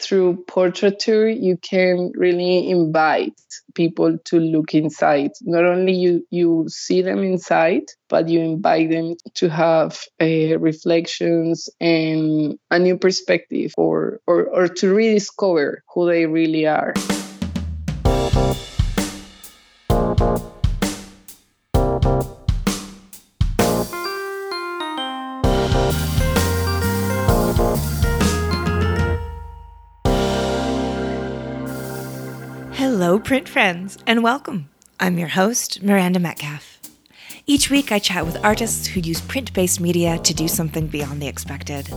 through portraiture you can really invite people to look inside. Not only you you see them inside but you invite them to have uh, reflections and a new perspective or, or or to rediscover who they really are print friends, and welcome. I'm your host, Miranda Metcalf. Each week, I chat with artists who use print based media to do something beyond the expected.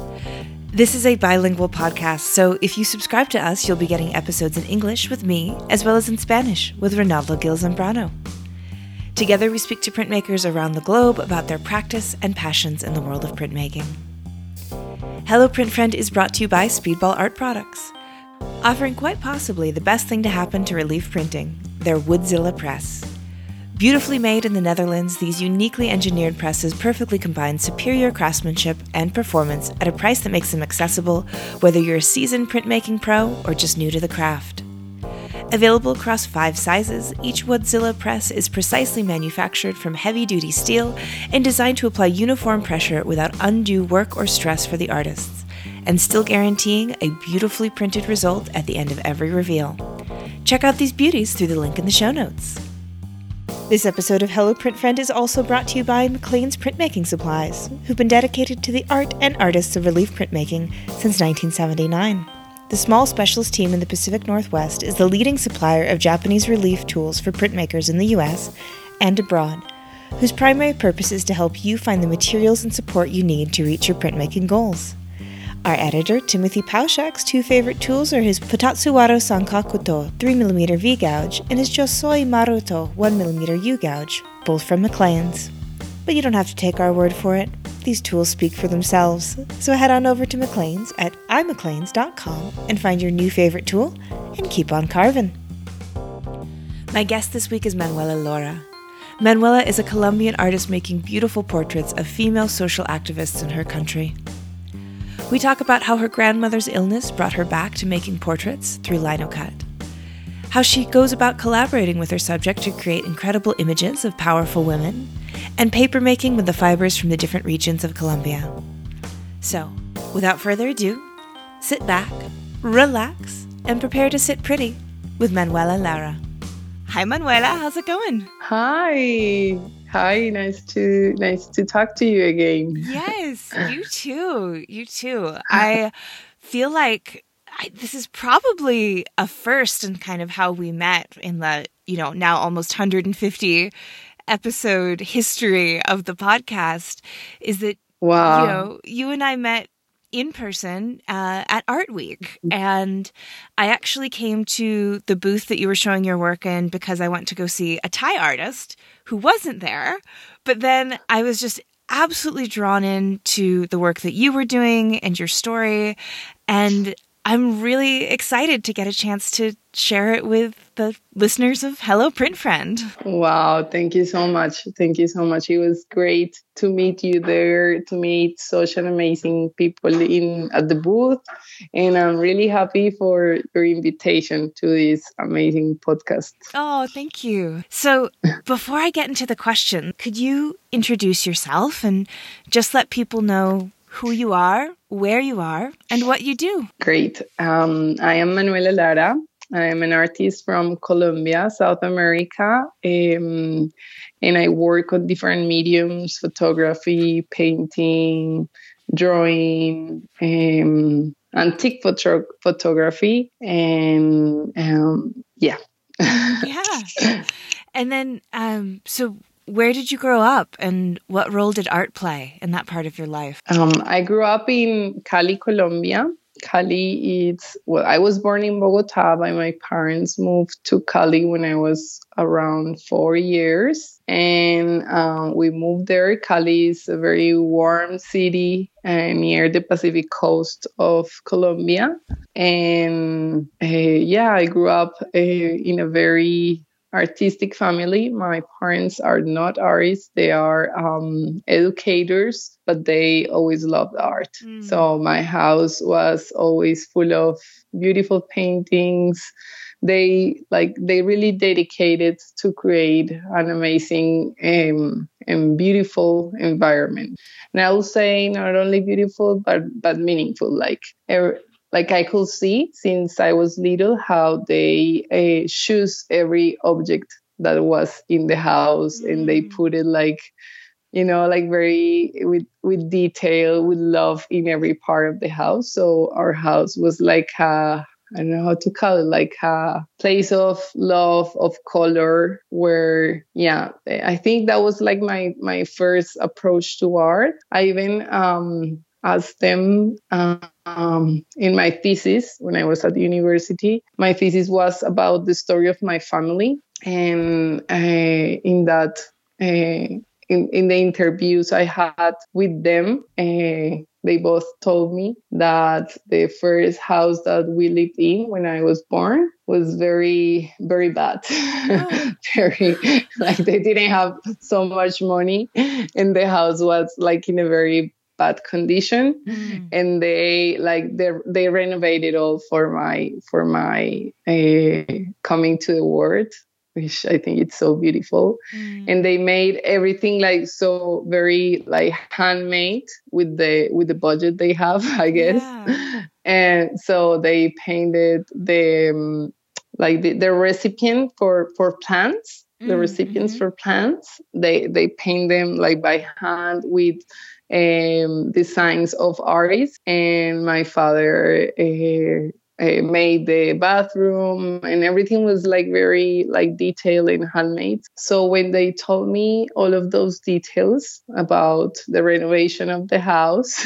This is a bilingual podcast, so if you subscribe to us, you'll be getting episodes in English with me, as well as in Spanish with Ronaldo Gil Zambrano. Together, we speak to printmakers around the globe about their practice and passions in the world of printmaking. Hello, Print Friend is brought to you by Speedball Art Products offering quite possibly the best thing to happen to relief printing their Woodzilla press. Beautifully made in the Netherlands, these uniquely engineered presses perfectly combine superior craftsmanship and performance at a price that makes them accessible whether you're a seasoned printmaking pro or just new to the craft. Available across five sizes, each Woodzilla press is precisely manufactured from heavy duty steel and designed to apply uniform pressure without undue work or stress for the artists and still guaranteeing a beautifully printed result at the end of every reveal. Check out these beauties through the link in the show notes. This episode of Hello Print Friend is also brought to you by McClain's Printmaking Supplies, who've been dedicated to the art and artists of relief printmaking since 1979. The small specialist team in the Pacific Northwest is the leading supplier of Japanese relief tools for printmakers in the US and abroad, whose primary purpose is to help you find the materials and support you need to reach your printmaking goals. Our editor, Timothy Pauschak's two favorite tools are his Potatsuwaro Sankakuto 3mm V gouge and his Josoi Maruto 1mm U gouge, both from McClain's. But you don't have to take our word for it. These tools speak for themselves. So head on over to McClain's at imcclains.com and find your new favorite tool and keep on carving. My guest this week is Manuela Lora. Manuela is a Colombian artist making beautiful portraits of female social activists in her country. We talk about how her grandmother's illness brought her back to making portraits through linocut, how she goes about collaborating with her subject to create incredible images of powerful women, and papermaking with the fibers from the different regions of Colombia. So, without further ado, sit back, relax, and prepare to sit pretty with Manuela Lara. Hi, Manuela. How's it going? Hi. Hi, nice to nice to talk to you again. Yes, you too. You too. I feel like I, this is probably a first in kind of how we met in the, you know, now almost 150 episode history of the podcast is that wow. you know, you and I met in person uh, at Art Week. Mm-hmm. And I actually came to the booth that you were showing your work in because I went to go see a Thai artist who wasn't there. But then I was just absolutely drawn into the work that you were doing and your story. And I'm really excited to get a chance to share it with the listeners of Hello Print Friend. Wow, thank you so much. Thank you so much. It was great to meet you there, to meet such an amazing people in at the booth, and I'm really happy for your invitation to this amazing podcast. Oh, thank you. So, before I get into the question, could you introduce yourself and just let people know who you are, where you are, and what you do. Great. Um, I am Manuela Lara. I am an artist from Colombia, South America, um, and I work on different mediums photography, painting, drawing, um, antique photo- photography, and um, yeah. yeah. And then, um, so where did you grow up and what role did art play in that part of your life? Um, I grew up in Cali, Colombia. Cali is well, I was born in Bogota, but my parents moved to Cali when I was around four years. And um, we moved there. Cali is a very warm city uh, near the Pacific coast of Colombia. And uh, yeah, I grew up uh, in a very artistic family. My parents are not artists; they are um, educators, but they always loved art. Mm. So my house was always full of beautiful paintings. They like they really dedicated to create an amazing um, and beautiful environment. And I will say not only beautiful but but meaningful. Like er, like I could see since I was little how they uh, choose every object that was in the house mm. and they mm. put it like you know like very with with detail with love in every part of the house so our house was like a I don't know how to call it, like a place of love, of color, where, yeah, I think that was like my my first approach to art. I even um, asked them um, in my thesis when I was at university. My thesis was about the story of my family, and uh, in that. Uh, in, in the interviews I had with them, uh, they both told me that the first house that we lived in when I was born was very, very bad. Oh. very, like they didn't have so much money, and the house was like in a very bad condition mm. and they like they they renovated all for my for my uh, coming to the world which I think it's so beautiful. Mm. And they made everything like so very like handmade with the with the budget they have, I guess. Yeah. And so they painted the um, like the, the recipient for for plants, mm. the recipients mm-hmm. for plants. They they paint them like by hand with um, designs of artists. And my father uh, uh, made the bathroom and everything was like very like detailed and handmade so when they told me all of those details about the renovation of the house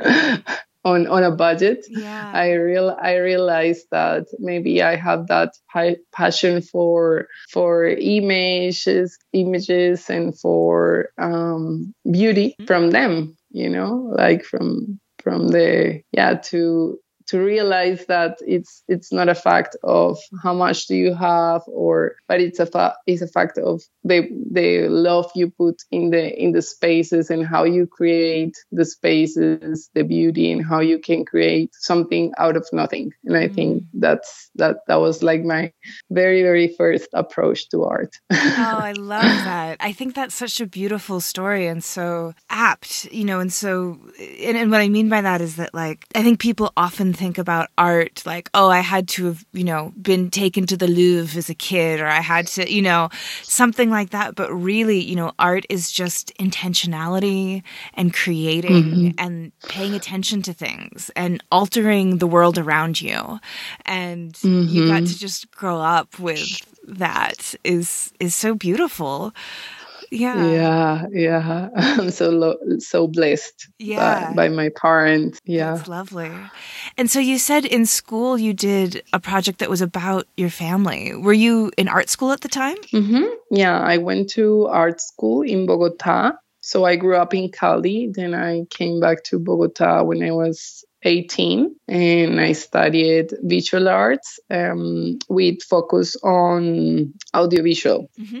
on on a budget yeah. i real i realized that maybe i have that pi- passion for for images images and for um, beauty mm-hmm. from them you know like from from the yeah to to realize that it's it's not a fact of how much do you have or but it's a fa- it's a fact of the the love you put in the in the spaces and how you create the spaces the beauty and how you can create something out of nothing. And i mm. think that's that that was like my very very first approach to art. Oh i love that. I think that's such a beautiful story and so apt you know and so and, and what i mean by that is that like i think people often think about art like, oh, I had to have, you know, been taken to the Louvre as a kid or I had to, you know, something like that. But really, you know, art is just intentionality and creating mm-hmm. and paying attention to things and altering the world around you. And mm-hmm. you got mm-hmm. to just grow up with that is is so beautiful yeah. Yeah yeah. I'm so lo- so blessed yeah. by, by, my parents. Yeah. That's lovely. And so you said in school you did a project that was about your family. Were you in art school at the time? Mm-hmm. yeah i went to art school in bogota so i grew up in cali then i came back to bogota when i was 18 and I studied visual arts um, with focus on audiovisual. Mm-hmm.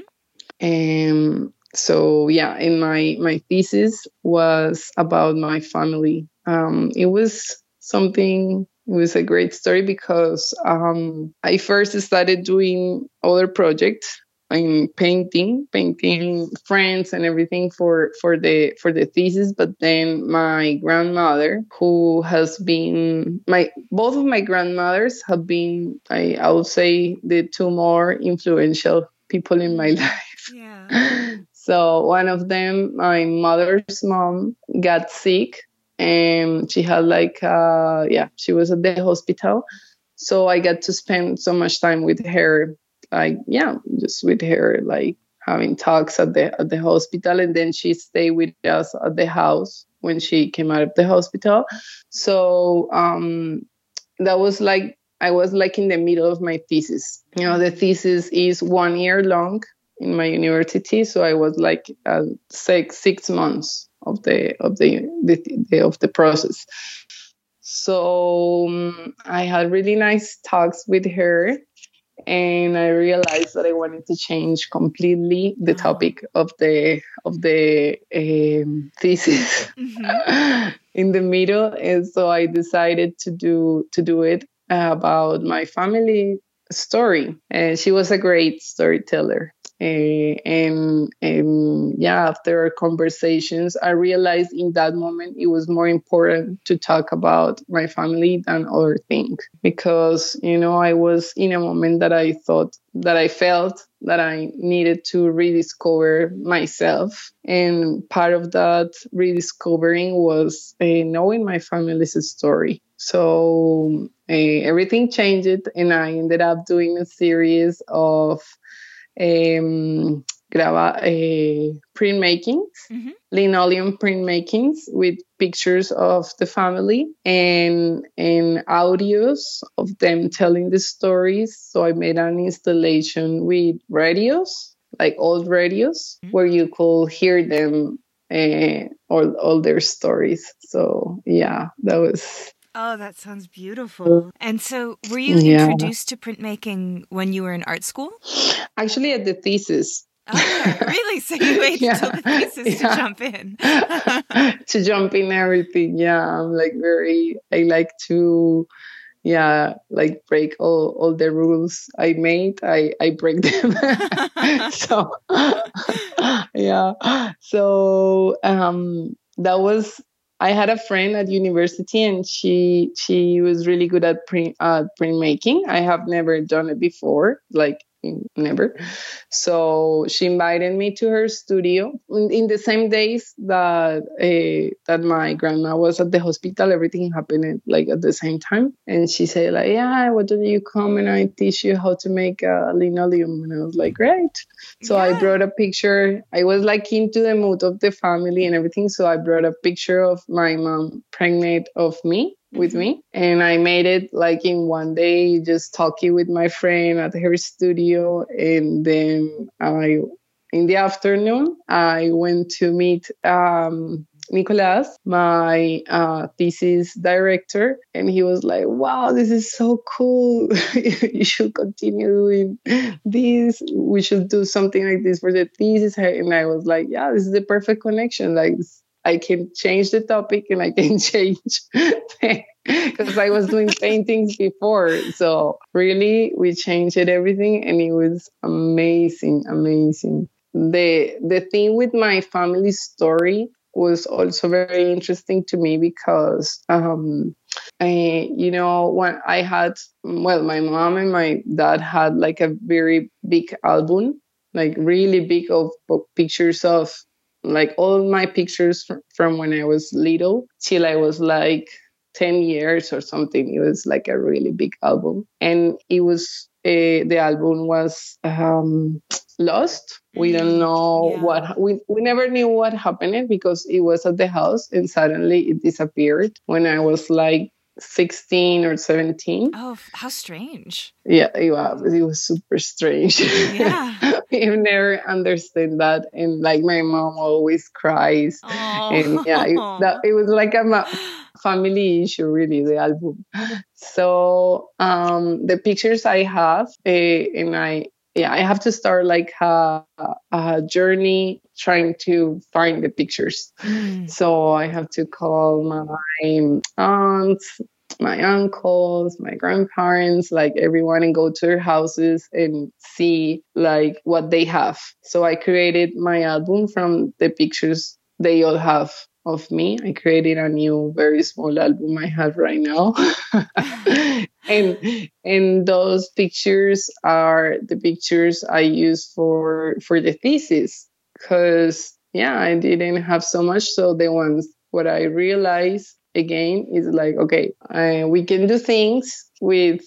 Um, so yeah, in my my thesis was about my family. Um, it was something. It was a great story because um, I first started doing other projects in painting, painting friends and everything for for the for the thesis. But then my grandmother, who has been my both of my grandmothers have been, I I would say, the two more influential people in my life. Yeah. So one of them, my mother's mom, got sick and she had like uh yeah, she was at the hospital. So I got to spend so much time with her, like yeah, just with her, like having talks at the at the hospital, and then she stayed with us at the house when she came out of the hospital. So um, that was like I was like in the middle of my thesis. You know, the thesis is one year long, in my university. So I was like uh, six six months of the of the, the, the of the process. So um, I had really nice talks with her, and I realized that I wanted to change completely the topic of the of the um, thesis mm-hmm. in the middle, and so I decided to do to do it about my family story. And she was a great storyteller. Uh, and, and yeah, after our conversations, I realized in that moment it was more important to talk about my family than other things because you know I was in a moment that I thought that I felt that I needed to rediscover myself, and part of that rediscovering was uh, knowing my family's story. So uh, everything changed, and I ended up doing a series of um, graba, uh, printmakings, mm-hmm. linoleum printmakings with pictures of the family and and audios of them telling the stories. So I made an installation with radios, like old radios, mm-hmm. where you could hear them uh, all all their stories. So yeah, that was Oh, that sounds beautiful. And so, were you yeah. introduced to printmaking when you were in art school? Actually, at the thesis. Okay, really? So you waited yeah. till the thesis yeah. to jump in? to jump in everything. Yeah, I'm like very, I like to, yeah, like break all, all the rules I made. I, I break them. so, yeah. So, um, that was I had a friend at university and she she was really good at print uh, printmaking. I have never done it before, like never. So she invited me to her studio in, in the same days that uh, that my grandma was at the hospital. Everything happened like at the same time, and she said like, "Yeah, why don't you come and I teach you how to make a linoleum?" And I was like, "Great!" So yeah. I brought a picture. I was like into the mood of the family and everything, so I brought a picture of my mom pregnant of me with me and i made it like in one day just talking with my friend at her studio and then i in the afternoon i went to meet um, Nicolas, my uh, thesis director, and he was like, "Wow, this is so cool! you should continue doing this. We should do something like this for the thesis." And I was like, "Yeah, this is the perfect connection. Like, I can change the topic and I can change because I was doing paintings before. So really, we changed everything, and it was amazing, amazing. The the thing with my family story was also very interesting to me because um, I, you know when I had well my mom and my dad had like a very big album like really big of pictures of like all my pictures from when I was little till I was like 10 years or something. It was like a really big album. And it was, uh, the album was um, lost. We don't mm, know yeah. what, we, we never knew what happened because it was at the house and suddenly it disappeared when I was like 16 or 17. Oh, how strange. Yeah, it was, it was super strange. Yeah. you never understand that. And like my mom always cries. Oh. And yeah, it, that, it was like a family issue, really, the album. So um, the pictures I have, uh, and I, yeah, I have to start like a, a journey trying to find the pictures. Mm. So I have to call my aunts, my uncles, my grandparents, like everyone, and go to their houses and see like what they have. So I created my album from the pictures they all have of me. I created a new, very small album I have right now. and and those pictures are the pictures I use for for the thesis. Cause yeah, I didn't have so much. So the ones what I realized again is like okay uh, we can do things with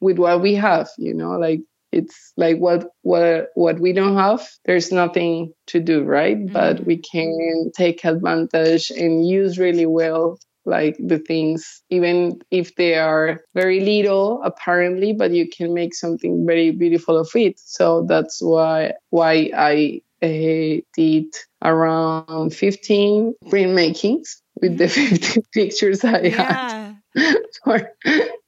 with what we have you know like it's like what what what we don't have there's nothing to do right mm-hmm. but we can take advantage and use really well like the things even if they are very little apparently but you can make something very beautiful of it. So that's why why i uh, did around 15 printmakings with the 15 pictures I yeah. for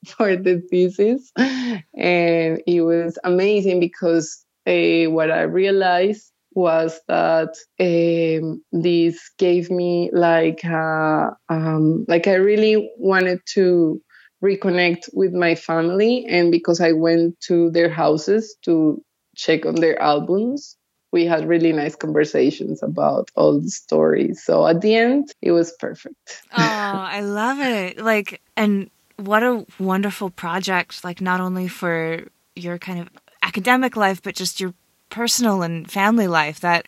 for the thesis, and it was amazing because uh, what I realized was that um, this gave me like a, um, like I really wanted to reconnect with my family, and because I went to their houses to check on their albums, we had really nice conversations about all the stories. So at the end, it was perfect. oh, I love it. Like, and what a wonderful project, like, not only for your kind of academic life, but just your personal and family life. That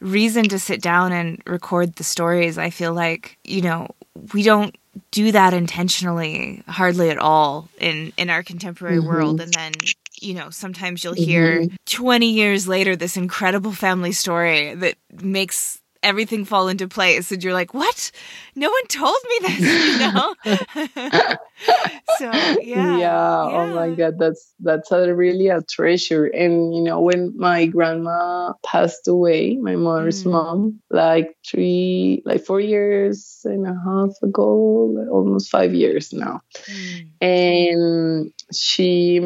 reason to sit down and record the stories, I feel like, you know, we don't do that intentionally hardly at all in in our contemporary mm-hmm. world and then you know, sometimes you'll hear mm-hmm. 20 years later this incredible family story that makes everything fall into place and you're like what? No one told me this you know? So yeah, yeah. Yeah oh my god that's that's a really a treasure. And you know when my grandma passed away my mother's mm. mom like three like four years and a half ago almost five years now. Mm. and she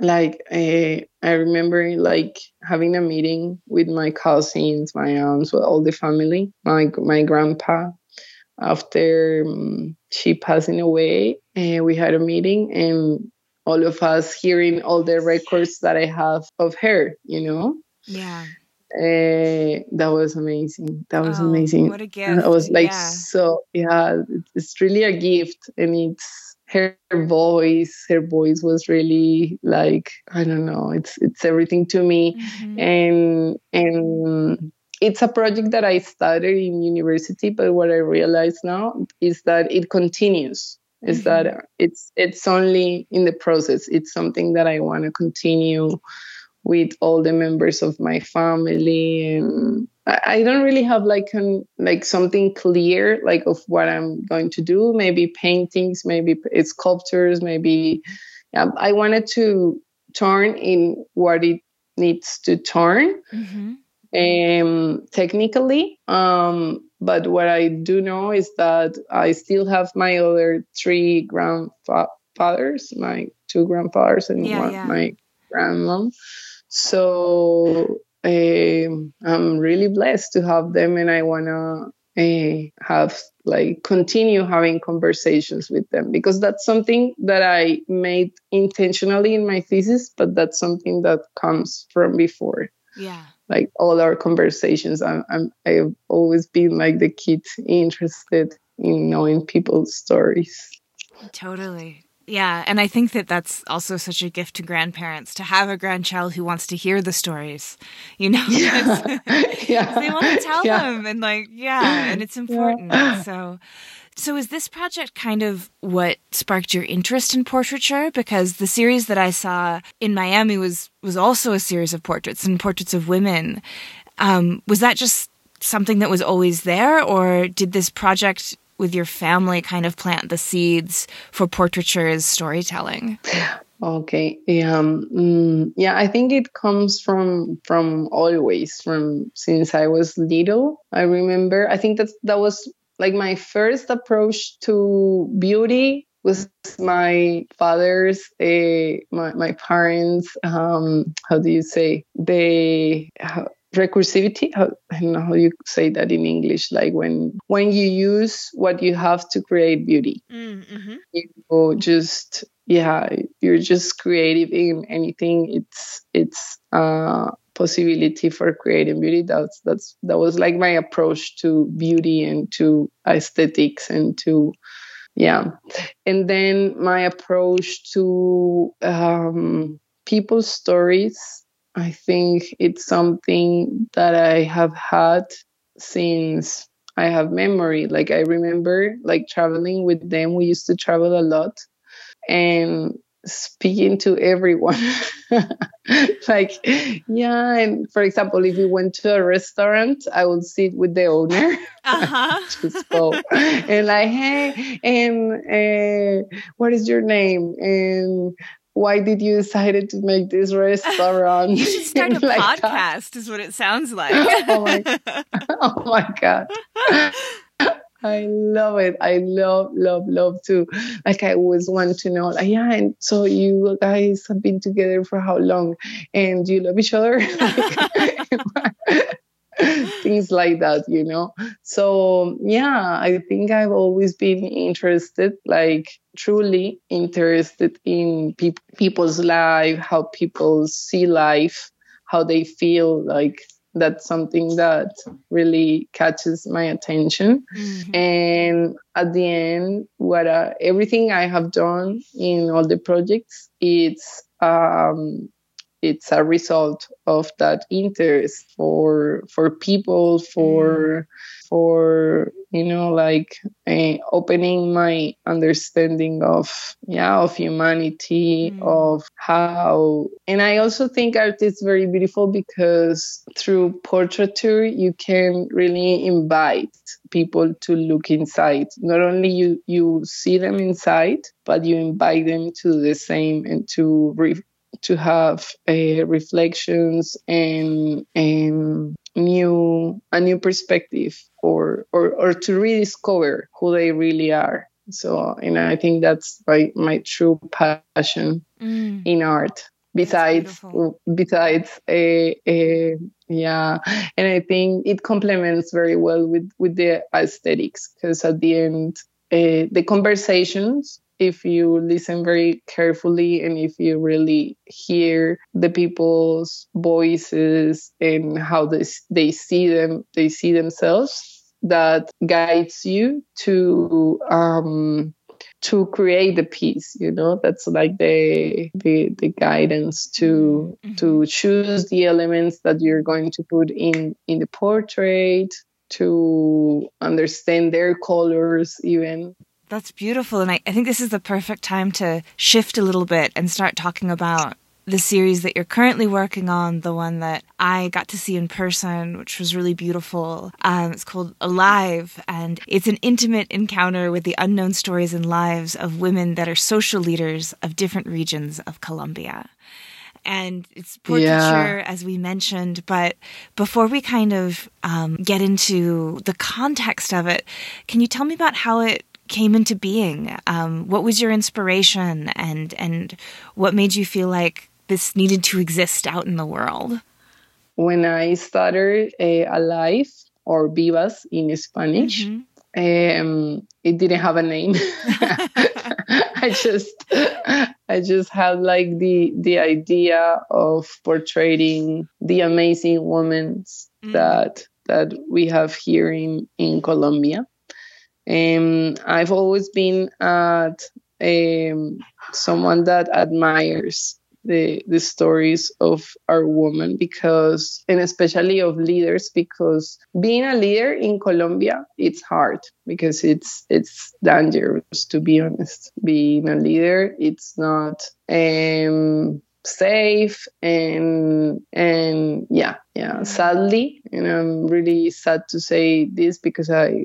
like uh, I remember like having a meeting with my cousins, my aunts, with all the family, my my grandpa. After um, she passing away, and we had a meeting, and all of us hearing all the records that I have of her, you know. Yeah. Uh, that was amazing. That was oh, amazing. What a gift! I was like yeah. so yeah. It's really a gift, and it's her voice her voice was really like i don't know it's it's everything to me mm-hmm. and and it's a project that i started in university but what i realize now is that it continues is mm-hmm. that it's it's only in the process it's something that i want to continue with all the members of my family and I don't really have like an like something clear like of what I'm going to do. Maybe paintings, maybe it's sculptures, maybe yeah, I wanted to turn in what it needs to turn. Mm-hmm. Um, technically, um, but what I do know is that I still have my other three grandfathers, my two grandfathers and yeah, one, yeah. my grandmom. So uh, I'm really blessed to have them, and I wanna uh, have like continue having conversations with them because that's something that I made intentionally in my thesis, but that's something that comes from before. Yeah. Like all our conversations, I'm, I'm I've always been like the kid interested in knowing people's stories. Totally. Yeah, and I think that that's also such a gift to grandparents to have a grandchild who wants to hear the stories, you know, yeah. yeah. they want to tell yeah. them and like, yeah, and it's important. Yeah. So, so is this project kind of what sparked your interest in portraiture? Because the series that I saw in Miami was was also a series of portraits and portraits of women. Um, was that just something that was always there, or did this project with your family kind of plant the seeds for portraiture as storytelling? Okay. Yeah. Um, mm, yeah. I think it comes from from always from since I was little. I remember. I think that that was like my first approach to beauty was my father's uh, my, my parents um how do you say they recursivity how, i don't know how you say that in english like when when you use what you have to create beauty. Mm, mm-hmm. you just yeah you're just creative in anything. It's it's a possibility for creating beauty. That's that's that was like my approach to beauty and to aesthetics and to yeah. And then my approach to um, people's stories I think it's something that I have had since I have memory. Like I remember like traveling with them. We used to travel a lot and speaking to everyone. like, yeah. And for example, if we went to a restaurant, I would sit with the owner. Uh-huh. Just go and like, hey, and uh, what is your name? And why did you decided to make this restaurant? you should start a like podcast, that? is what it sounds like. oh, my, oh my god. I love it. I love, love, love to. Like I always want to know, like, yeah, and so you guys have been together for how long? And you love each other? Things like that, you know. So yeah, I think I've always been interested, like truly interested in pe- people's life, how people see life, how they feel like that's something that really catches my attention mm-hmm. and at the end what uh, everything i have done in all the projects it's um, it's a result of that interest for for people for mm. for you know like uh, opening my understanding of yeah of humanity mm. of how and i also think art is very beautiful because through portraiture you can really invite people to look inside not only you you see them inside but you invite them to the same and to re- to have uh, reflections and, and new a new perspective or, or or to rediscover who they really are. So and i think that's my my true passion mm. in art. Besides besides a, a yeah. And i think it complements very well with with the aesthetics because at the end uh, the conversations if you listen very carefully and if you really hear the people's voices and how they, they see them they see themselves that guides you to um to create the piece you know that's like the the, the guidance to mm-hmm. to choose the elements that you're going to put in in the portrait to understand their colors even that's beautiful. And I, I think this is the perfect time to shift a little bit and start talking about the series that you're currently working on, the one that I got to see in person, which was really beautiful. Um, it's called Alive, and it's an intimate encounter with the unknown stories and lives of women that are social leaders of different regions of Colombia. And it's portraiture, yeah. as we mentioned, but before we kind of um, get into the context of it, can you tell me about how it came into being? Um, what was your inspiration, and and what made you feel like this needed to exist out in the world? When I started uh, Alive or Vivas in Spanish, mm-hmm. um, it didn't have a name. I just I just had like the the idea of portraying the amazing women mm. that that we have here in in Colombia. Um, I've always been at um, someone that admires the the stories of our women because and especially of leaders because being a leader in Colombia it's hard because it's it's dangerous to be honest. Being a leader it's not um safe and and yeah yeah sadly and i'm really sad to say this because i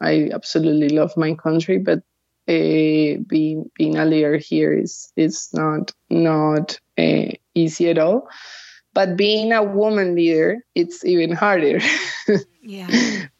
i absolutely love my country but uh, being being a leader here is is not not uh, easy at all. But being a woman leader it's even harder. Yeah.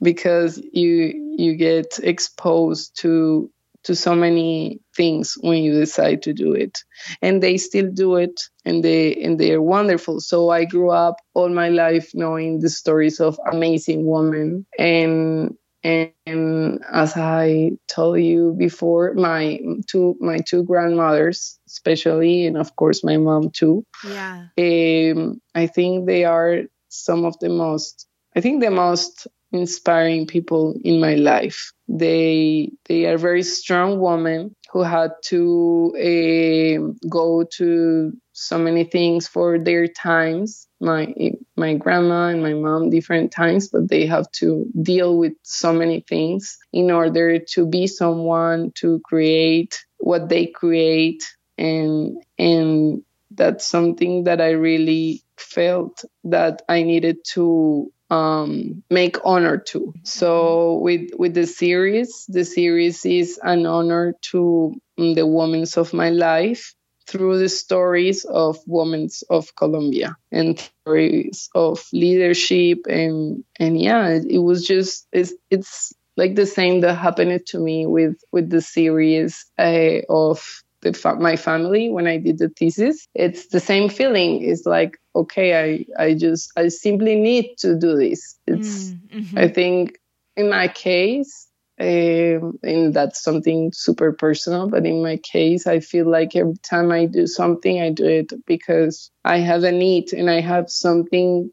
Because you you get exposed to to so many things when you decide to do it. And they still do it and they and they are wonderful. So i grew up all my life knowing the stories of amazing women. And and as i told you before my two my two grandmothers especially and of course my mom too. Yeah. Um, i think they are some of the most i think the most inspiring people in my life. They they are very strong women who had to uh, go to so many things for their times. My my grandma and my mom different times, but they have to deal with so many things in order to be someone to create what they create and and that's something that I really felt that I needed to um, make honor to. So with with the series, the series is an honor to mm, the women of my life through the stories of women of Colombia and stories of leadership and and yeah, it, it was just it's it's like the same that happened to me with with the series uh, of the fa- my family when I did the thesis. It's the same feeling. It's like okay, I I just I simply need to do this. It's mm, mm-hmm. I think in my case. Um, and that's something super personal. But in my case, I feel like every time I do something, I do it because I have a need and I have something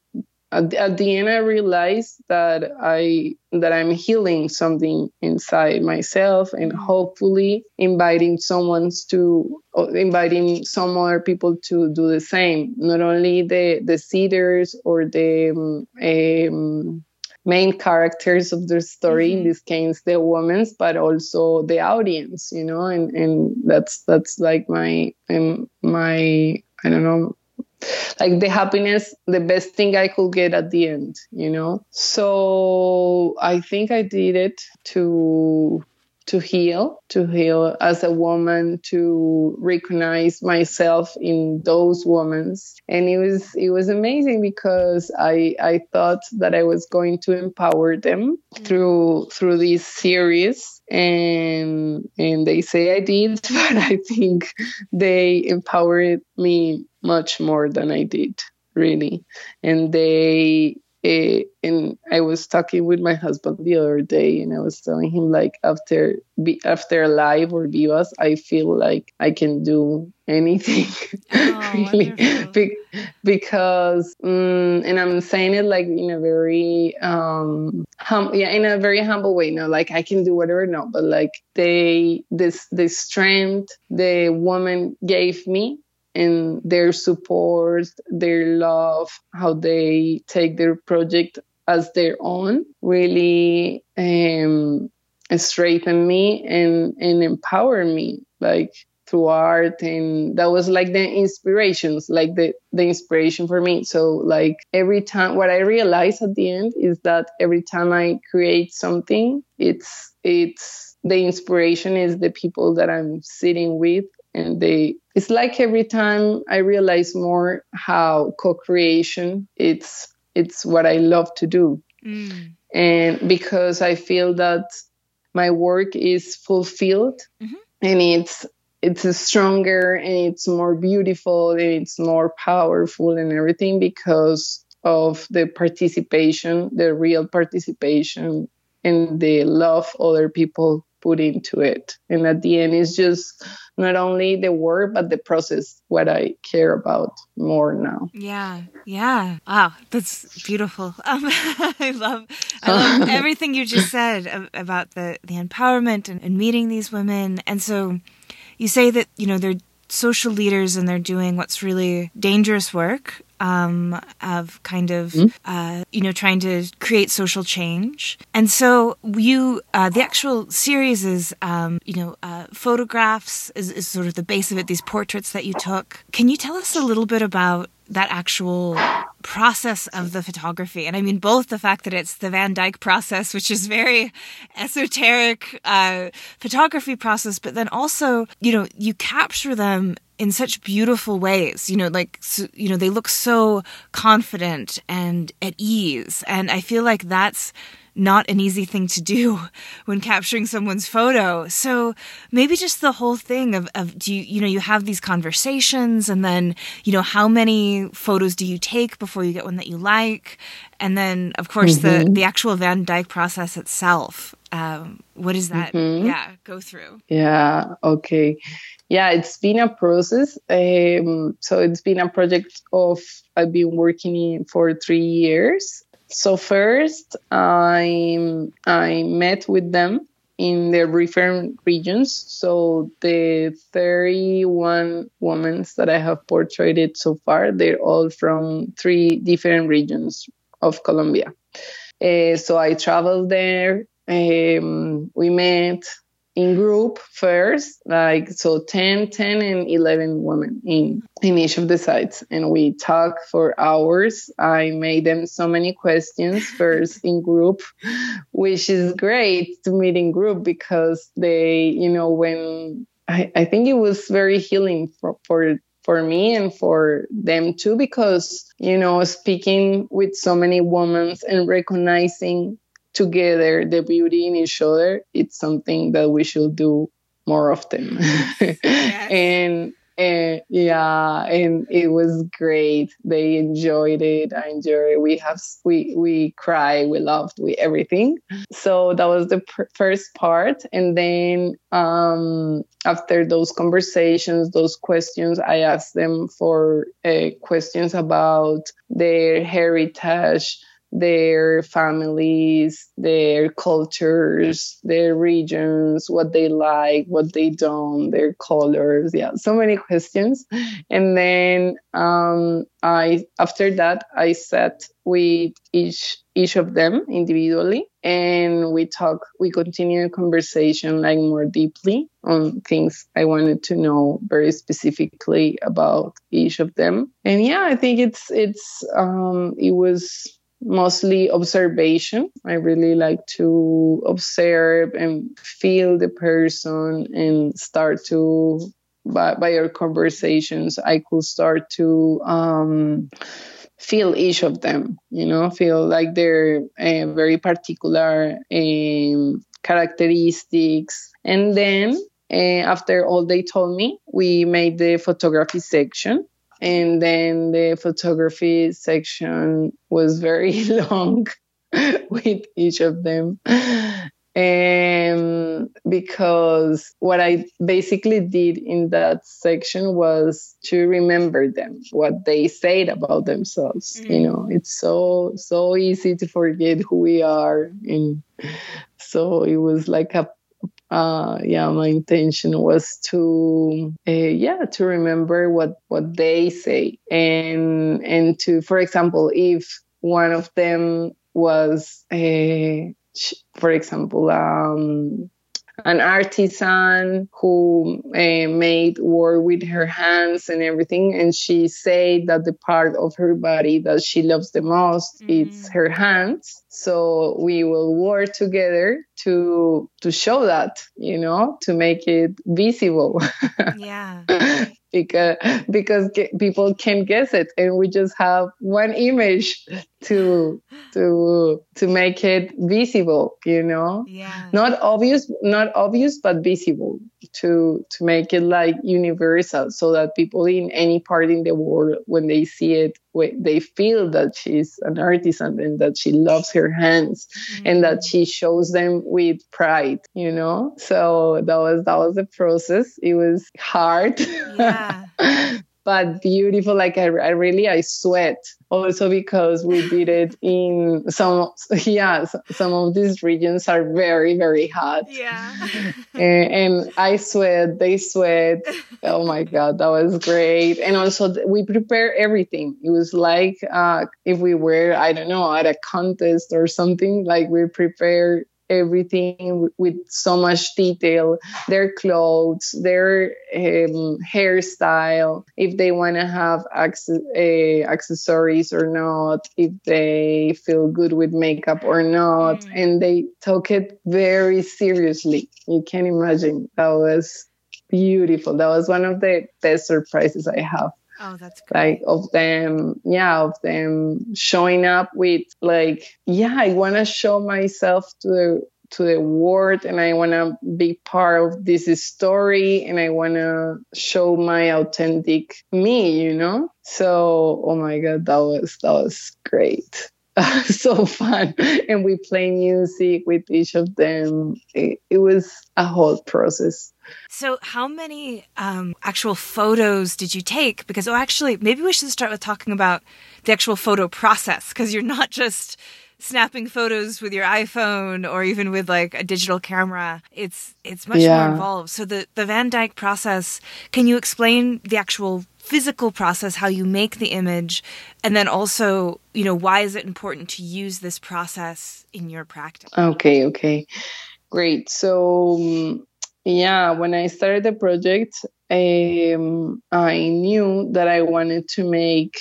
at the, at the end i realized that i that i'm healing something inside myself and mm-hmm. hopefully inviting someone's to inviting some other people to do the same not only the the seeders or the um, um, main characters of the story mm-hmm. in this case the women's but also the audience you know and and that's that's like my um, my i don't know like the happiness the best thing i could get at the end you know? So i think i did it to to heal to heal as a woman to recognize myself in those women and it was it was amazing because i i thought that i was going to empower them mm-hmm. through through this series and and they say i did but i think they empowered me much more than I did, really. And they, uh, and I was talking with my husband the other day, and I was telling him like after be, after live or vivas, I feel like I can do anything, oh, really, Be- because, um, and I'm saying it like in a very, um, hum- yeah, in a very humble way. No, like I can do whatever. No, but like they, this, the strength the woman gave me and their support, their love, how they take their project as their own really um, strengthen me and, and empower me like through art. And that was like the inspirations like the the inspiration for me. So like every time what i realize at the end is that every time i create something it's it's the inspiration is the people that i'm sitting with and they it's like every time i realize more how co-creation it's it's what i love to do mm. and because i feel that my work is fulfilled mm-hmm. and it's it's stronger and it's more beautiful and it's more powerful and everything because of the participation the real participation and the love other people put into it. And at the end it's just not only the work but the process what i care about more now. Yeah yeah. Wow that's beautiful. Um, i love i love everything you just said about the the empowerment and, and meeting these women. And so you say that you know they're social leaders and they're doing what's really dangerous work um, of kind of mm-hmm. uh, you know trying to create social change. And so you uh, the actual series is um, you know uh, photographs is, is sort of the base of it. These portraits that you took. Can you tell us a little bit about that actual process of the photography. And I mean, both the fact that it's the Van Dyke process, which is very esoteric uh, photography process, but then also, you know, you capture them in such beautiful ways. You know, like, so, you know, they look so confident and at ease. And I feel like that's not an easy thing to do when capturing someone's photo. So maybe just the whole thing of, of do you, you know, you have these conversations and then, you know, how many photos do you take before you get one that you like? And then, of course, mm-hmm. the, the actual Van Dyke process itself. Um, what does that, mm-hmm. yeah, go through? Yeah, okay. Yeah, it's been a process. Um, so it's been a project of, I've been working in for three years so first, I I met with them in the different regions. So the 31 women that I have portrayed so far, they're all from three different regions of Colombia. Uh, so I traveled there. Um, we met in group first, like so 10, 10 and 11 women in, in each of the sites. And we talked for hours. I made them so many questions first in group, which is great to meet in group because they, you know, when I, I think it was very healing for, for for me and for them too because you know speaking with so many women and recognizing together the beauty in each other it's something that we should do more often. Yes. and and yeah and it was great. They enjoyed it. I enjoyed it. We have we we cry we loved we everything. So that was the pr- first part. And then um after those conversations those questions i asked them for uh, questions about their heritage their families, their cultures, their regions, what they like, what they don't, their colors. Yeah, so many questions. And then um, I, after that, I sat with each each of them individually, and we talk. We continue conversation like more deeply on things I wanted to know very specifically about each of them. And yeah, I think it's it's um, it was mostly observation. I really like to observe and feel the person and start to, by, by our conversations, I could start to um, feel each of them, you know, feel like they're uh, very particular um, characteristics. And then uh, after all they told me, we made the photography section and then the photography section was very long with each of them. And because what i basically did in that section was to remember them what they said about themselves mm. you know. It's so so easy to forget who we are. And so it was like a uh, yeah, my intention was to, uh, yeah, to remember what what they say, and and to, for example, if one of them was, uh, for example, um, an artisan who uh, made work with her hands and everything and she said that the part of her body that she loves the most mm. is her hands. So we will work together to to show that you know to make it visible. Yeah. Because because people can guess it and we just have one image to to to make it visible you know? Yeah. Not obvious not obvious but visible to to make it like universal so that people in any part in the world when they see it they feel that she's an artisan and that she loves her hands mm-hmm. and that she shows them with pride you know? So that was that was the process. It was hard. Yeah but beautiful. Like I, I really, I sweat also because we did it in some, yeah, some of these regions are very, very hot. Yeah. and, and I sweat, they sweat. Oh my God, that was great. And also we prepare everything. It was like uh, if we were, I don't know, at a contest or something, like we prepare everything with so much detail. Their clothes their um, hairstyle if they want to have access, uh, accessories or not if they feel good with makeup or not. Mm. and they took it very seriously. You can imagine. That was beautiful. That was one of the best surprises i have Oh, that's great. Like of them, yeah, of them showing up with like, yeah, I want to show myself to the to the world and I want to be part of this story and I want to show my authentic me, you know? So, oh my God, that was, that was great. so fun. And we play music with each of them. It, it was a whole process. So, how many um, actual photos did you take? Because, oh, actually, maybe we should start with talking about the actual photo process because you're not just snapping photos with your iPhone or even with like a digital camera. It's it's much yeah. more involved. So the the Van Dyke process, can you explain the actual physical process how you make the image and then also, you know, why is it important to use this process in your practice? Okay, okay. Great. So um, yeah, when I started the project, um, I knew that I wanted to make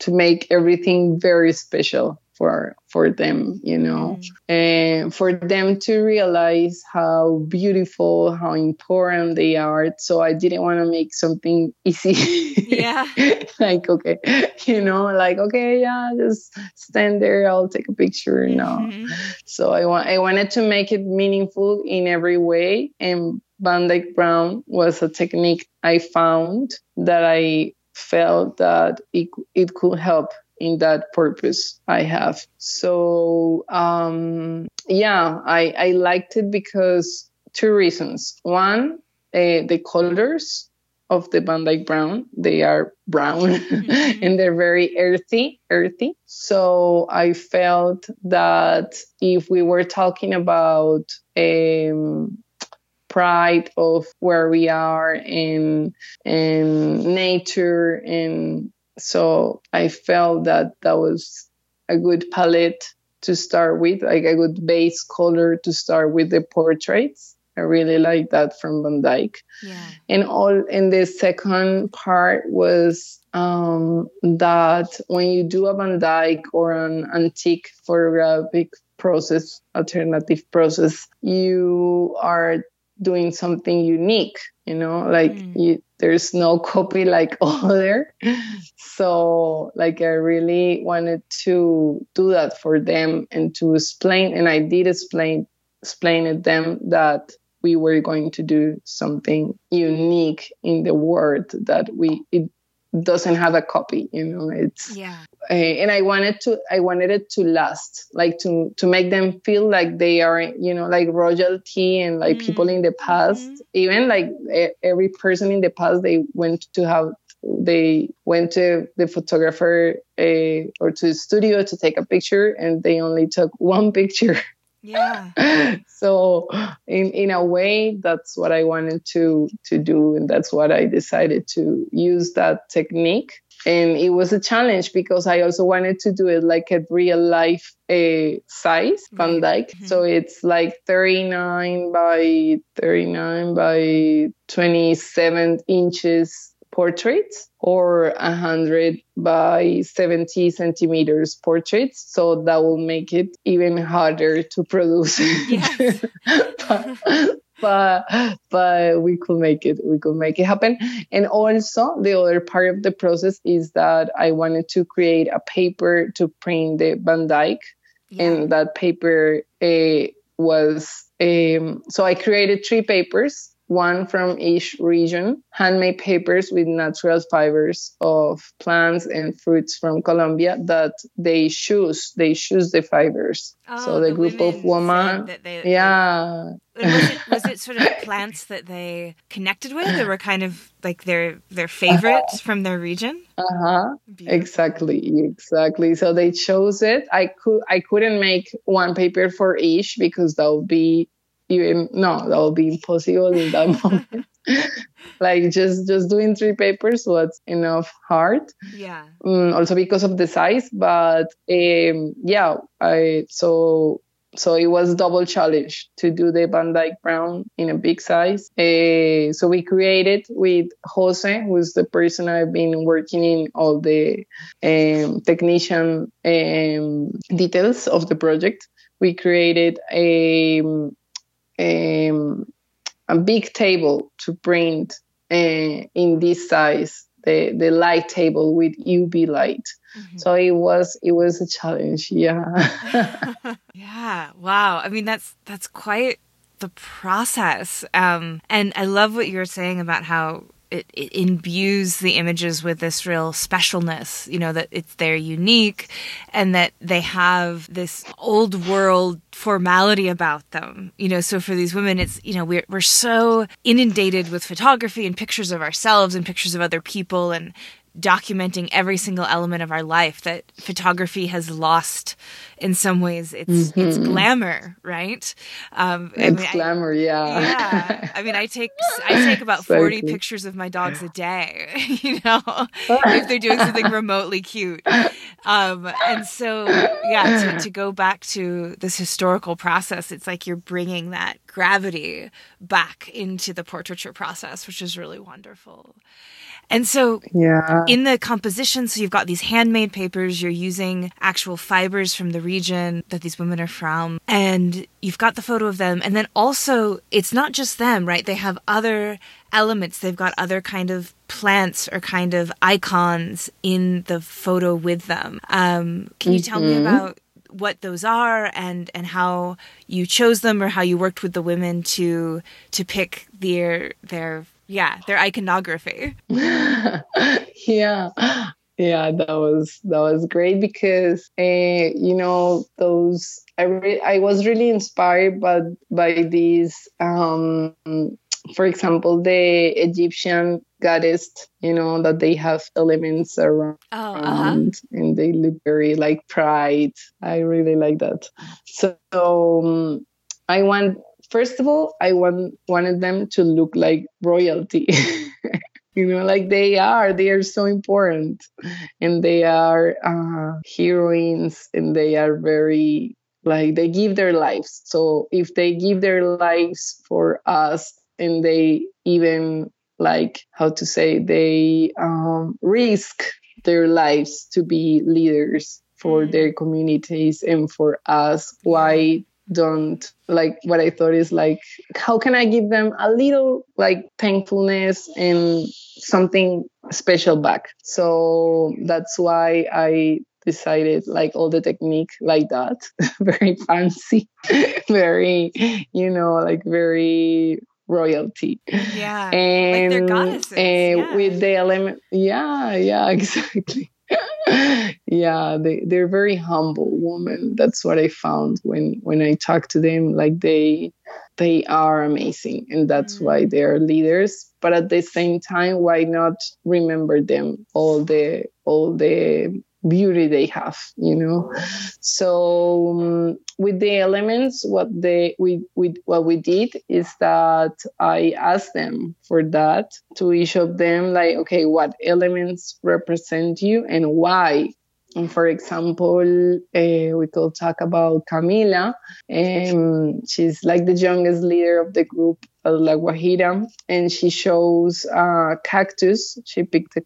to make everything very special for for them you know? Mm. and for them to realize how beautiful how important they are. So i didn't want to make something easy. Yeah. Like okay you know like okay yeah just stand there. I'll take a picture mm-hmm. no so i want i wanted to make it meaningful in every way. And Van Dyke Brown was a technique I found that I felt that it, it could help in that purpose I have. So um, yeah, I, I liked it because two reasons. One, uh, the colors of the Van Dyke Brown, they are brown mm-hmm. and they're very earthy, earthy. So I felt that if we were talking about um, pride of where we are in in nature and so I felt that that was a good palette to start with, like a good base color to start with the portraits. I really like that from Van Dyke. Yeah. And all in the second part was um, that when you do a Van Dyke or an antique photographic process, alternative process, you are doing something unique you know like mm. you, there's no copy like other so like i really wanted to do that for them and to explain and i did explain explain to them that we were going to do something unique in the world that we it doesn't have a copy you know it's yeah uh, and i wanted to i wanted it to last like to to make them feel like they are you know like royalty and like mm-hmm. people in the past mm-hmm. even like every person in the past they went to have they went to the photographer uh, or to the studio to take a picture and they only took one picture yeah. So in in a way that's what i wanted to to do and that's what i decided to use that technique. And it was a challenge because i also wanted to do it like a real life a uh, size van dyke. Mm-hmm. so it's like 39 by 39 by 27 inches portraits or 100 by 70 centimeters portraits. So that will make it even harder to produce. Yes. but, but, but we could make it we could make it happen and also the other part of the process is that i wanted to create a paper to print the van dyke yeah. and that paper uh, was um, so i created three papers one from each region, handmade papers with natural fibers of plants and fruits from Colombia that they choose. They choose the fibers. Oh, so the, the group of women, they, yeah. was, it, was it sort of plants that they connected with, or were kind of like their their favorites uh-huh. from their region? Uh huh. Exactly, exactly. So they chose it. I could I couldn't make one paper for each because that would be even no that would be impossible in that moment like just just doing three papers was enough hard yeah um, also because of the size but um, yeah i so so it was double challenge to do the Van Dyke Brown in a big size. Uh, so we created with Jose, who's the person I've been working in all the um, technician um, details of the project. We created a um, a big table to print uh, in this size the the light table with UV light. Mm-hmm. So it was it was a challenge. Yeah. yeah. Wow. I mean that's that's quite the process. Um, and I love what you were saying about how it, it, imbues the images with this real specialness, you know, that it's they're unique and that they have this old world formality about them. You know, so for these women it's, you know, we're we're so inundated with photography and pictures of ourselves and pictures of other people and documenting every single element of our life that photography has lost in some ways its mm-hmm. its glamour right um it's I mean, glamour I, yeah yeah i mean i take i take about so 40 cute. pictures of my dogs a day you know if they're doing something remotely cute um and so yeah to, to go back to this historical process it's like you're bringing that gravity back into the portraiture process, which is really wonderful. And so, yeah, in the composition, so you've got these handmade papers, you're using actual fibers from the region that these women are from, and you've got the photo of them. And then also, it's not just them, right? They have other elements, they've got other kind of plants or kind of icons in the photo with them. Um, can you mm-hmm. tell me mm-hmm. about what those are and and how you chose them or how you worked with the women to to pick their their yeah their iconography. Yeah. Yeah that was that was great because uh, you know those i re- i was really inspired by by these um for example the egyptian goddess you know that they have elements around oh, uh-huh. and they look very like pride. I really like that. So um, i want first of all i want wanted them to look like royalty. You know like they are they are so important. And they are uh, heroines and they are very like they give their lives. So if they give their lives for us and they even like how to say they um, risk their lives to be leaders for mm. their communities and for us why don't like what i thought is like how can i give them a little like thankfulness and something special back so that's why i decided like all the technique like that very fancy very you know like very royalty. Yeah. And, like they're goddesses. Eh, and yeah. with the element, yeah, yeah, exactly. yeah, they, they're very humble women. That's what I found when, when I talk to them. Like they, they are amazing and that's why mm. they are leaders. But at the same time, why not remember them all the, all the beauty they have you know so um, with the elements what they we, we what we did is that i asked them for that to each of them like okay what elements represent you and why and for example, uh, we could talk about Camila. Um, she's like the youngest leader of the group, La Guajira, and she shows uh, cactus. She picked a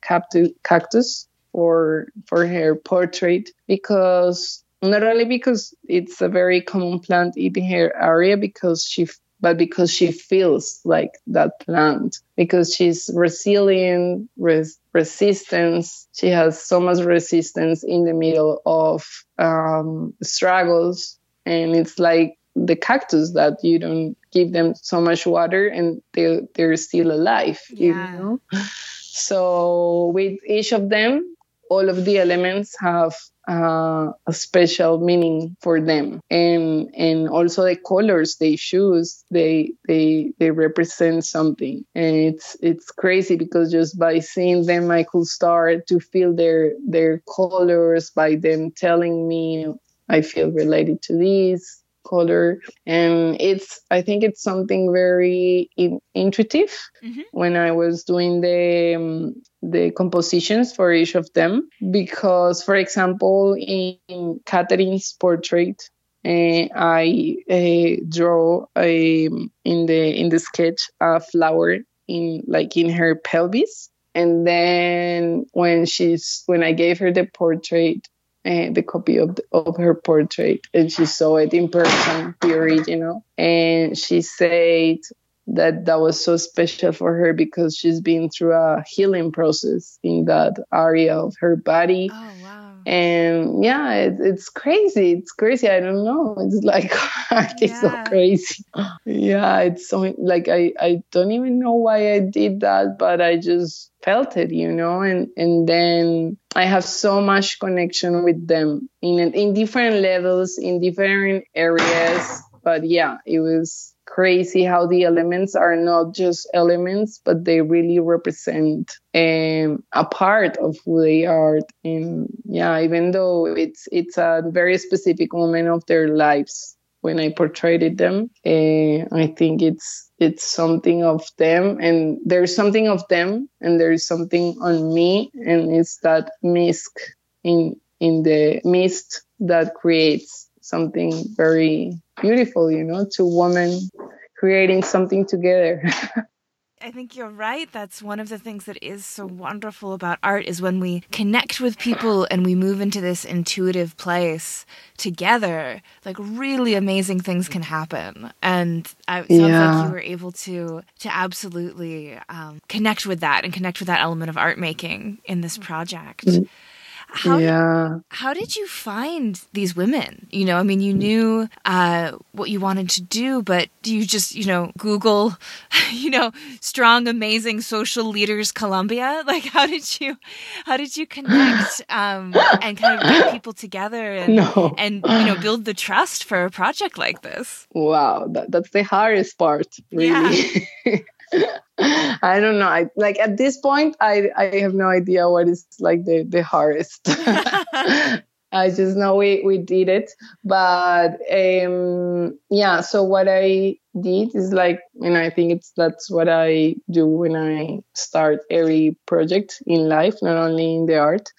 cactus for for her portrait because not only because it's a very common plant in her area because she but because she feels like that plant because she's resilient res- resistance she has so much resistance in the middle of um, struggles and it's like the cactus that you don't give them so much water and they, they're still alive yeah. you know so with each of them all of the elements have uh, a special meaning for them. And and also the colors they choose they they they represent something. And it's it's crazy because just by seeing them i could start to feel their their colors by them telling me i feel related to these color. And it's i think it's something very in, intuitive mm-hmm. when i was doing the um, the compositions for each of them. Because for example in catherine's portrait uh, I uh, draw a, in the in the sketch a flower in like in her pelvis, and then when she's when I gave her the portrait, uh, the copy of, the, of her portrait and she saw it in person, the original. And she said that that was so special for her because she's been through a healing process in that area of her body. Oh, wow and yeah it, it's crazy. It's crazy. I don't know. It's like it's yeah. so crazy. Yeah it's so like i i don't even know why i did that but i just felt it you know? And and then i have so much connection with them in in different levels in different areas. But yeah it was crazy how the elements are not just elements, but they really represent um, a part of who they are. And yeah, even though it's it's a very specific moment of their lives when I portrayed them, uh, I think it's it's something of them, and there's something of them, and there's something on me, and it's that mist in in the mist that creates something very beautiful, you know, two women creating something together. I think you're right. That's one of the things that is so wonderful about art is when we connect with people and we move into this intuitive place together, like really amazing things can happen. And it sounds yeah. like you were able to to absolutely um, connect with that and connect with that element of art making in this project. Mm-hmm. How yeah. How did you find these women? You know, I mean, you knew uh, what you wanted to do, but do you just, you know, Google, you know, strong, amazing social leaders Colombia? Like, how did you, how did you connect um, and kind of get people together and no. and you know build the trust for a project like this? Wow, that, that's the hardest part, really. Yeah. I don't know. I like at this point I I have no idea what is like the the hardest. I just know we we did it, but um yeah. So what I did is like, and I think it's that's what I do when I start every project in life, not only in the art.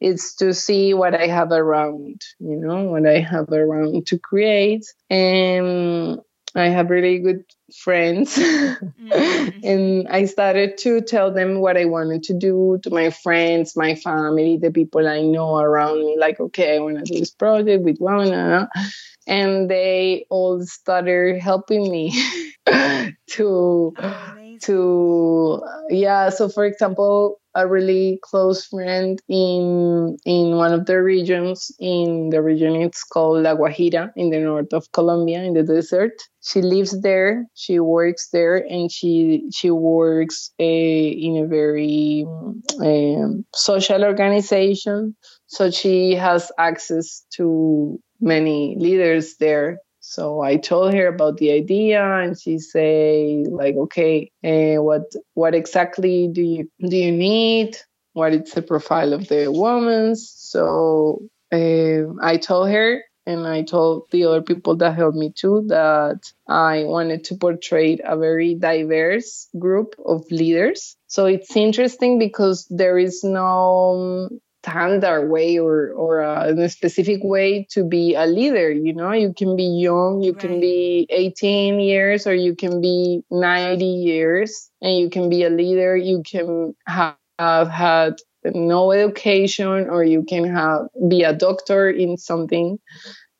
It's to see what I have around, you know, what I have around to create, and I have really good friends. mm-hmm. and I started to tell them what I wanted to do to my friends, my family, the people I know around me, like, okay, I want to do this project with one. And they all started helping me to, oh, to, yeah. So, for example, a really close friend in in one of the regions in the region it's called La Guajira in the north of Colombia in the desert. She lives there, she works there, and she she works uh, in a very um, social organization. So she has access to many leaders there so I told her about the idea, and she say like, "Okay, uh, what what exactly do you do you need? What is the profile of the woman?" So uh, I told her, and I told the other people that helped me too that I wanted to portray a very diverse group of leaders. So it's interesting because there is no standard way or or uh, a specific way to be a leader you know? You can be young you right. can be 18 years or you can be 90 years and you can be a leader. You can have, have had no education or you can have be a doctor in something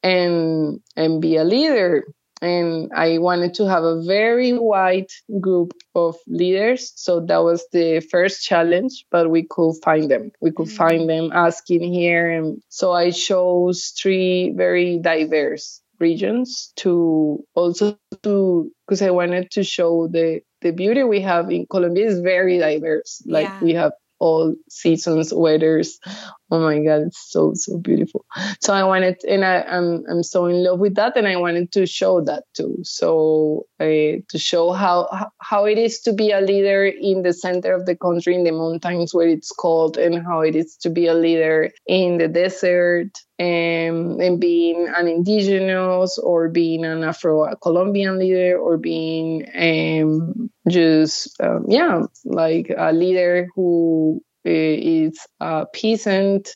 and and be a leader and I wanted to have a very wide group of leaders. So that was the first challenge, but we could find them. We could mm-hmm. find them asking here. And so I chose three very diverse regions to also to because I wanted to show the the beauty we have in Colombia is very diverse. Like yeah. we have all seasons, weathers. Oh my God, it's so so beautiful. So I wanted, and I, I'm, I'm so in love with that, and I wanted to show that too. So uh, to show how how it is to be a leader in the center of the country, in the mountains where it's cold, and how it is to be a leader in the desert, and, and being an indigenous or being an Afro Colombian leader or being um, just um, yeah like a leader who uh, is a peasant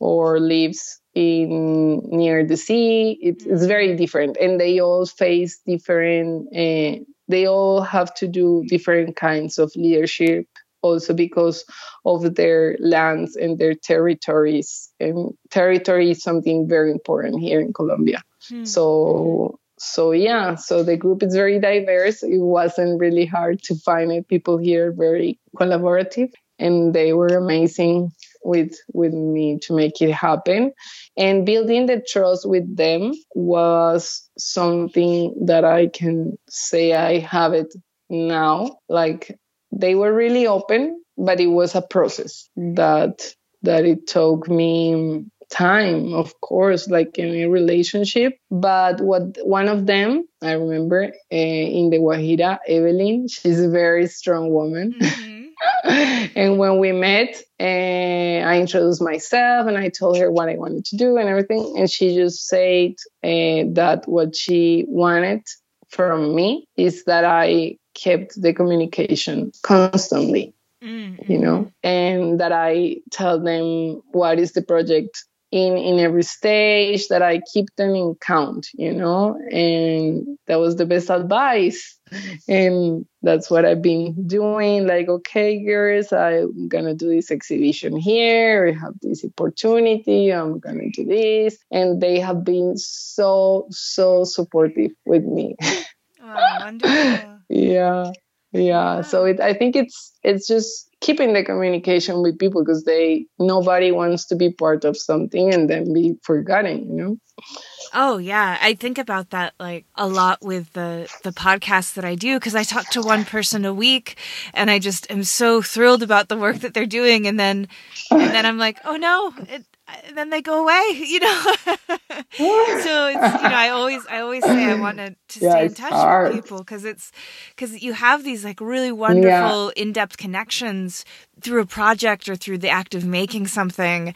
or lives in near the sea it's, it's very different. And they all face different uh, they all have to do different kinds of leadership also because of their lands and their territories. And territory is something very important here in colombia. Hmm. so so yeah so the group is very diverse. It wasn't really hard to find it. People here very collaborative and they were amazing with with me to make it happen. And building the trust with them was something that i can say i have it now. Like they were really open but it was a process that that it took me time, of course, like in a relationship. But what one of them, I remember uh, in the Guajira, Evelyn, she's a very strong woman. Mm-hmm. and when we met, uh, I introduced myself and I told her what I wanted to do and everything. And she just said uh, that what she wanted from me is that I kept the communication constantly. Mm-hmm. you know and that i tell them what is the project in in every stage that I keep them in count, you know, and that was the best advice and that's what I've been doing. Like, okay, girls, I'm gonna do this exhibition here. I have this opportunity. I'm gonna do this, and they have been so so supportive with me. Oh, wonderful. Yeah, yeah. So it, I think it's it's just keeping the communication with people because they nobody wants to be part of something and then be forgotten. You know. Oh yeah, I think about that like a lot with the the podcast that I do because I talk to one person a week and I just am so thrilled about the work that they're doing and then and then I'm like, "Oh no, it, Uh, then they go away, you know. so it's you know, I always I always say I want to, to yeah, stay in touch hard. with people because it's because you have these like really wonderful yeah. in depth connections through a project or through the act of making something,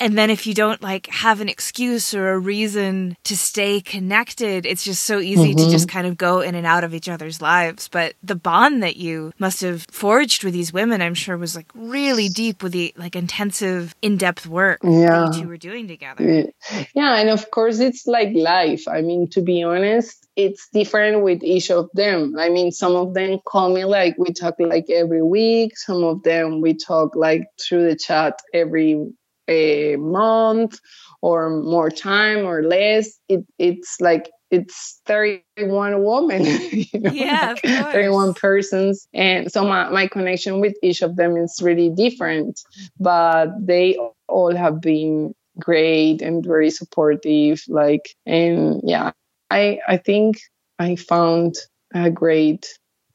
and then if you don't like have an excuse or a reason to stay connected, it's just so easy mm-hmm. to just kind of go in and out of each other's lives. But the bond that you must have forged with these women, I'm sure, was like really deep with the like intensive in depth work. Yeah yeah. you two were doing together. Yeah, and of course it's like life. I mean, to be honest, it's different with each of them. I mean, some of them call me like we talk like every week. Some of them we talk like through the chat every a month or more time or less. It it's like it's 31 women, you know, yeah, like 31 persons. And so my, my connection with each of them is really different, but they all have been great and very supportive. Like, and yeah, I, I think I found a great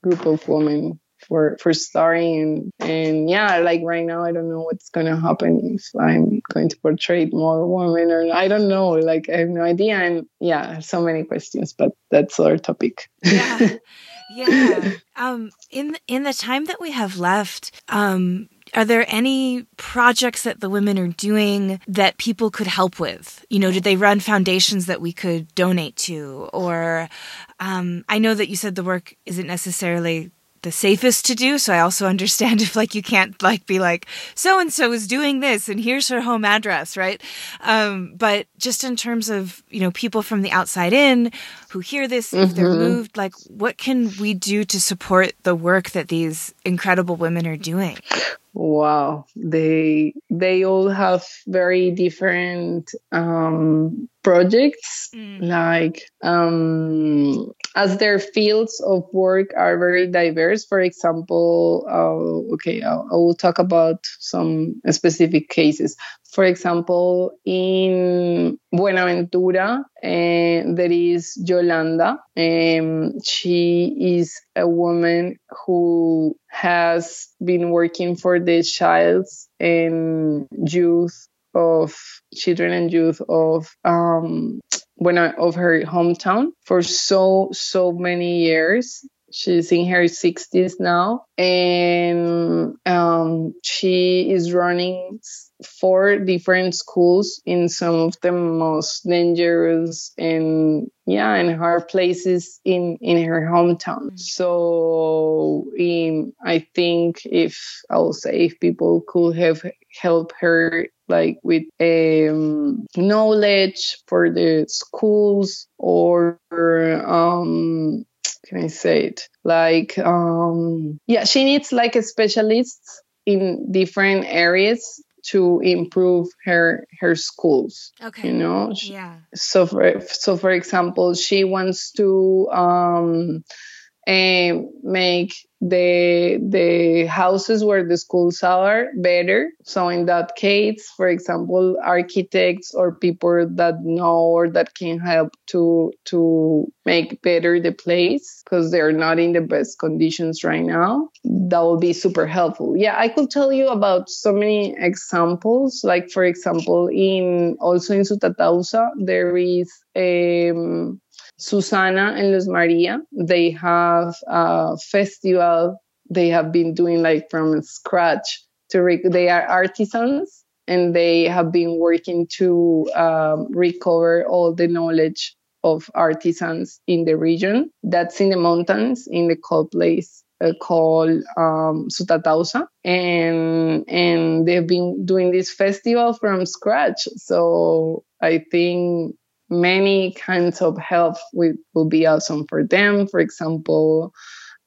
group of women for for starring. And and yeah like right now i don't know what's gonna happen if i'm going to portray more women or i don't know like i have no idea. And yeah so many questions but that's our topic. Yeah. Yeah. Um in in the time that we have left um are there any projects that the women are doing that people could help with? You know, did they run foundations that we could donate to? Or um, I know that you said the work isn't necessarily the safest to do. So I also understand if like you can't like be like so and so is doing this and here's her home address, right? Um, but just in terms of you know people from the outside in who hear this, mm-hmm. if they're mm-hmm. moved, like what can we do to support the work that these incredible women are doing? Wow, they they all have very different um, projects. Mm. Like um, as their fields of work are very diverse. For example, uh, okay, I'll, I will talk about some specific cases. For example, in Buenaventura, uh, there is Yolanda. Um, she is a woman who has been working for the child and youth of children and youth of um, when I, of her hometown for so so many years. She's in her 60s now, and um, she is running four different schools in some of the most dangerous and yeah and hard places in in her hometown mm. so in i think if i will say if people could have helped her like with um, knowledge for the schools or um can I say it? Like, um, yeah, she needs like a specialist in different areas to improve her her schools. Okay. You know. Yeah. So for so for example, she wants to um, and make the the houses where the schools are better. So in that case, for example, architects or people that know or that can help to to make better the place because they're not in the best conditions right now. That will be super helpful. Yeah, I could tell you about so many examples. Like for example, in also in Sutatausa, there is um Susana and Luz Maria. They have a festival they have been doing like from scratch to rec- they are artisans and they have been working to um, recover all the knowledge of artisans in the region. That's in the mountains in the cold place uh, called um, Sutatausa, and and they've been doing this festival from scratch. So I think many kinds of help will, be awesome for them. For example,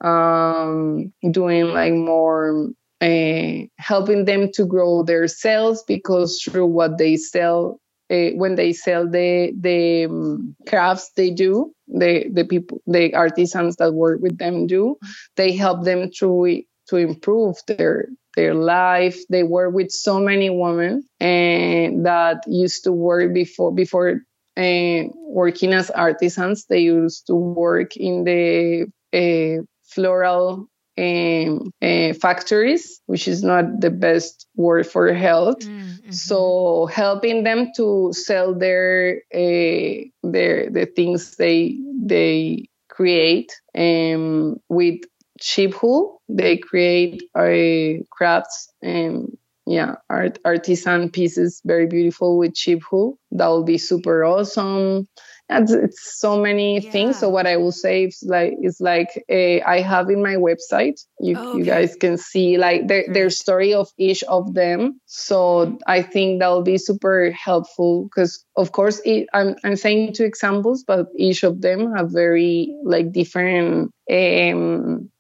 um, doing like more uh, helping them to grow their sales because through what they sell uh, when they sell the the um, crafts they do the the people the artisans that work with them do they help them to to improve their their life they work with so many women and that used to work before before uh, working as artisans they used to work in the uh, floral um, uh, factories, which is not the best word for health. Mm-hmm. So helping them to sell their uh, their the things they they create um, with cheap wool, they create uh, crafts and yeah art artisan pieces very beautiful with cheap wool that will be super awesome. It's, it's so many yeah. things. So what i will say is like is like uh, i have in my website you, oh, okay. you guys can see like their, their story of each of them. So i think that will be super helpful because of course it, I'm, I'm saying two examples but each of them have very like different um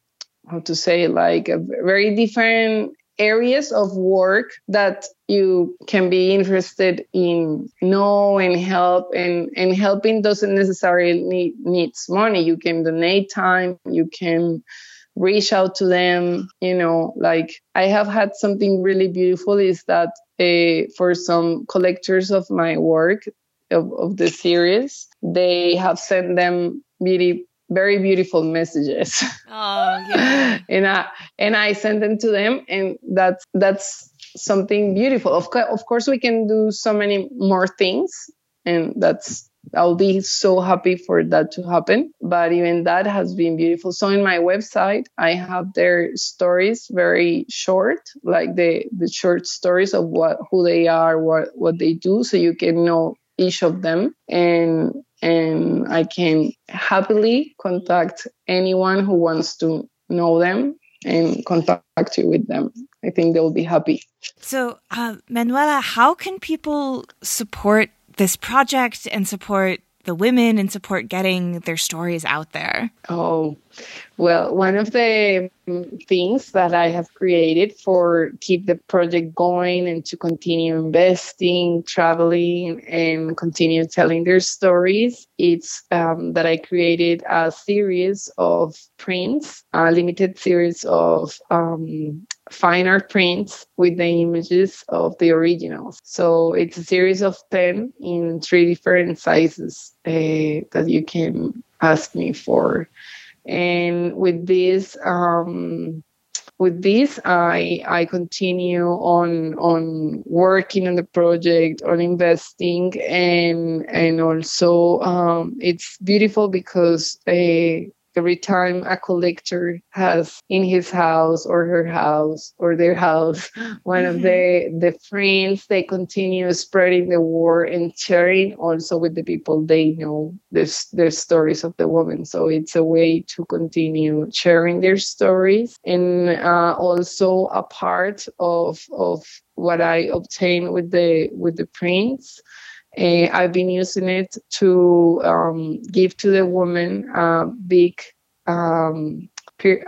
how to say like a very different areas of work that you can be interested in know and help and and helping doesn't necessarily need needs money. You can donate time you can reach out to them you know like i have had something really beautiful is that uh, for some collectors of my work of, of the series they have sent them really very beautiful messages. Oh, yeah. and I and I send them to them, and that's that's something beautiful. Of course, of course, we can do so many more things, and that's I'll be so happy for that to happen. But even that has been beautiful. So in my website, I have their stories very short, like the the short stories of what who they are, what what they do, so you can know each of them and and I can happily contact anyone who wants to know them and contact you with them. I think they'll be happy. So, uh, Manuela, how can people support this project and support the women and support getting their stories out there? Oh, well, one of the things that I have created for keep the project going and to continue investing, traveling, and continue telling their stories, it's um, that I created a series of prints, a limited series of um, fine art prints with the images of the originals. So it's a series of 10 in three different sizes uh, that you can ask me for. And with this, um, with this, I I continue on on working on the project, on investing, and and also um, it's beautiful because uh, every time a collector has in his house or her house or their house one mm-hmm. of the the friends they continue spreading the word and sharing also with the people they know this their stories of the woman so it's a way to continue sharing their stories and uh, also a part of of what i obtain with the with the prints uh, I've been using it to um, give to the woman a big um,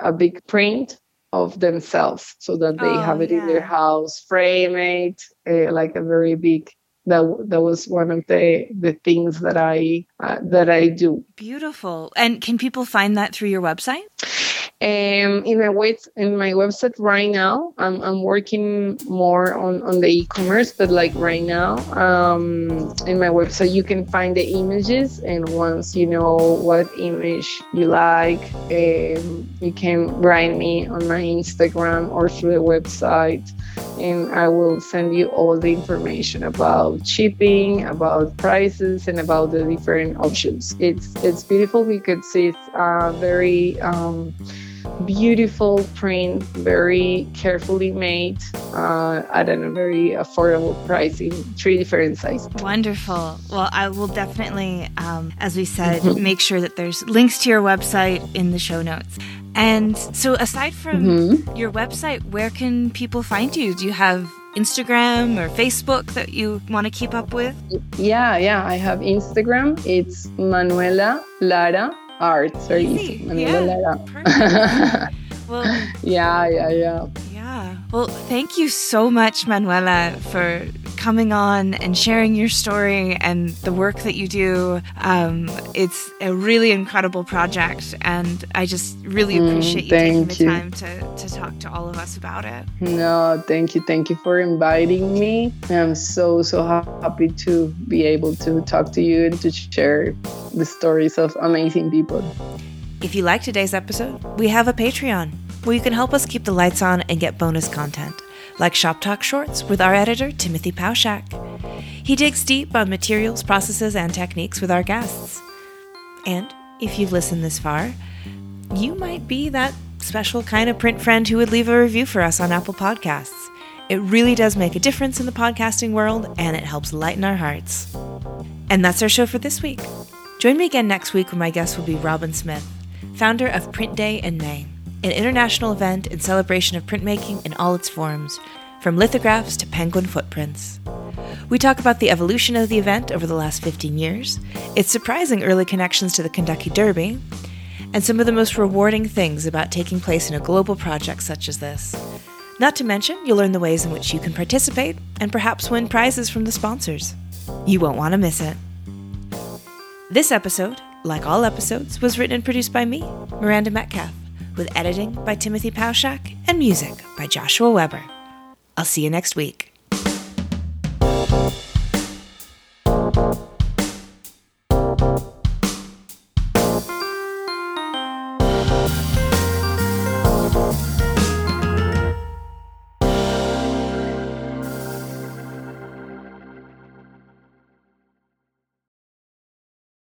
a big print of themselves so that they oh, have it yeah. in their house, frame it uh, like a very big. That that was one of the the things that I uh, that I do. Beautiful. And can people find that through your website? Um, in my web in my website right now, I'm I'm working more on on the e-commerce, but like right now, um, in my website you can find the images, and once you know what image you like, um, you can write me on my Instagram or through the website, and I will send you all the information about shipping, about prices, and about the different options. It's it's beautiful because it's uh, very um, beautiful print, very carefully made uh, at a very affordable price in three different sizes. Wonderful. Well, I will definitely, um, as we said, mm-hmm. make sure that there's links to your website in the show notes. And so, aside from mm-hmm. your website, where can people find you? Do you have Instagram or Facebook that you want to keep up with? Yeah, yeah. I have Instagram. It's Manuela Lara Art. Very easy. Easy. Yeah, Well, yeah, yeah, yeah. yeah. Well, thank you so much, Manuela, for coming on and sharing your story and the work that you do. Um, it's a really incredible project, and I just really Mm, appreciate you taking the you. time to, to talk to all of us about it. No, thank you. Thank you for inviting me. I'm so, so happy to be able to talk to you and to share the stories of amazing people. If you like today's episode, we have a Patreon where you can help us keep the lights on and get bonus content, like Shop Talk Shorts with our editor, Timothy Pauschak. He digs deep on materials, processes, and techniques with our guests. And if you've listened this far, you might be that special kind of print friend who would leave a review for us on Apple Podcasts. It really does make a difference in the podcasting world, and it helps lighten our hearts. And that's our show for this week. Join me again next week when my guest will be Robin Smith, founder of Print Day in May, an international event in celebration of printmaking in all its forms, from lithographs to penguin footprints. We talk about the evolution of the event over the last 15 years, its surprising early connections to the Kentucky Derby, and some of the most rewarding things about taking place in a global project such as this. Not to mention, you'll learn the ways in which you can participate and perhaps win prizes from the sponsors. You won't want to miss it. This episode, like all episodes, was written and produced by me, Miranda Metcalf, with editing by Timothy Pauschak and music by Joshua Weber. I'll see you next week.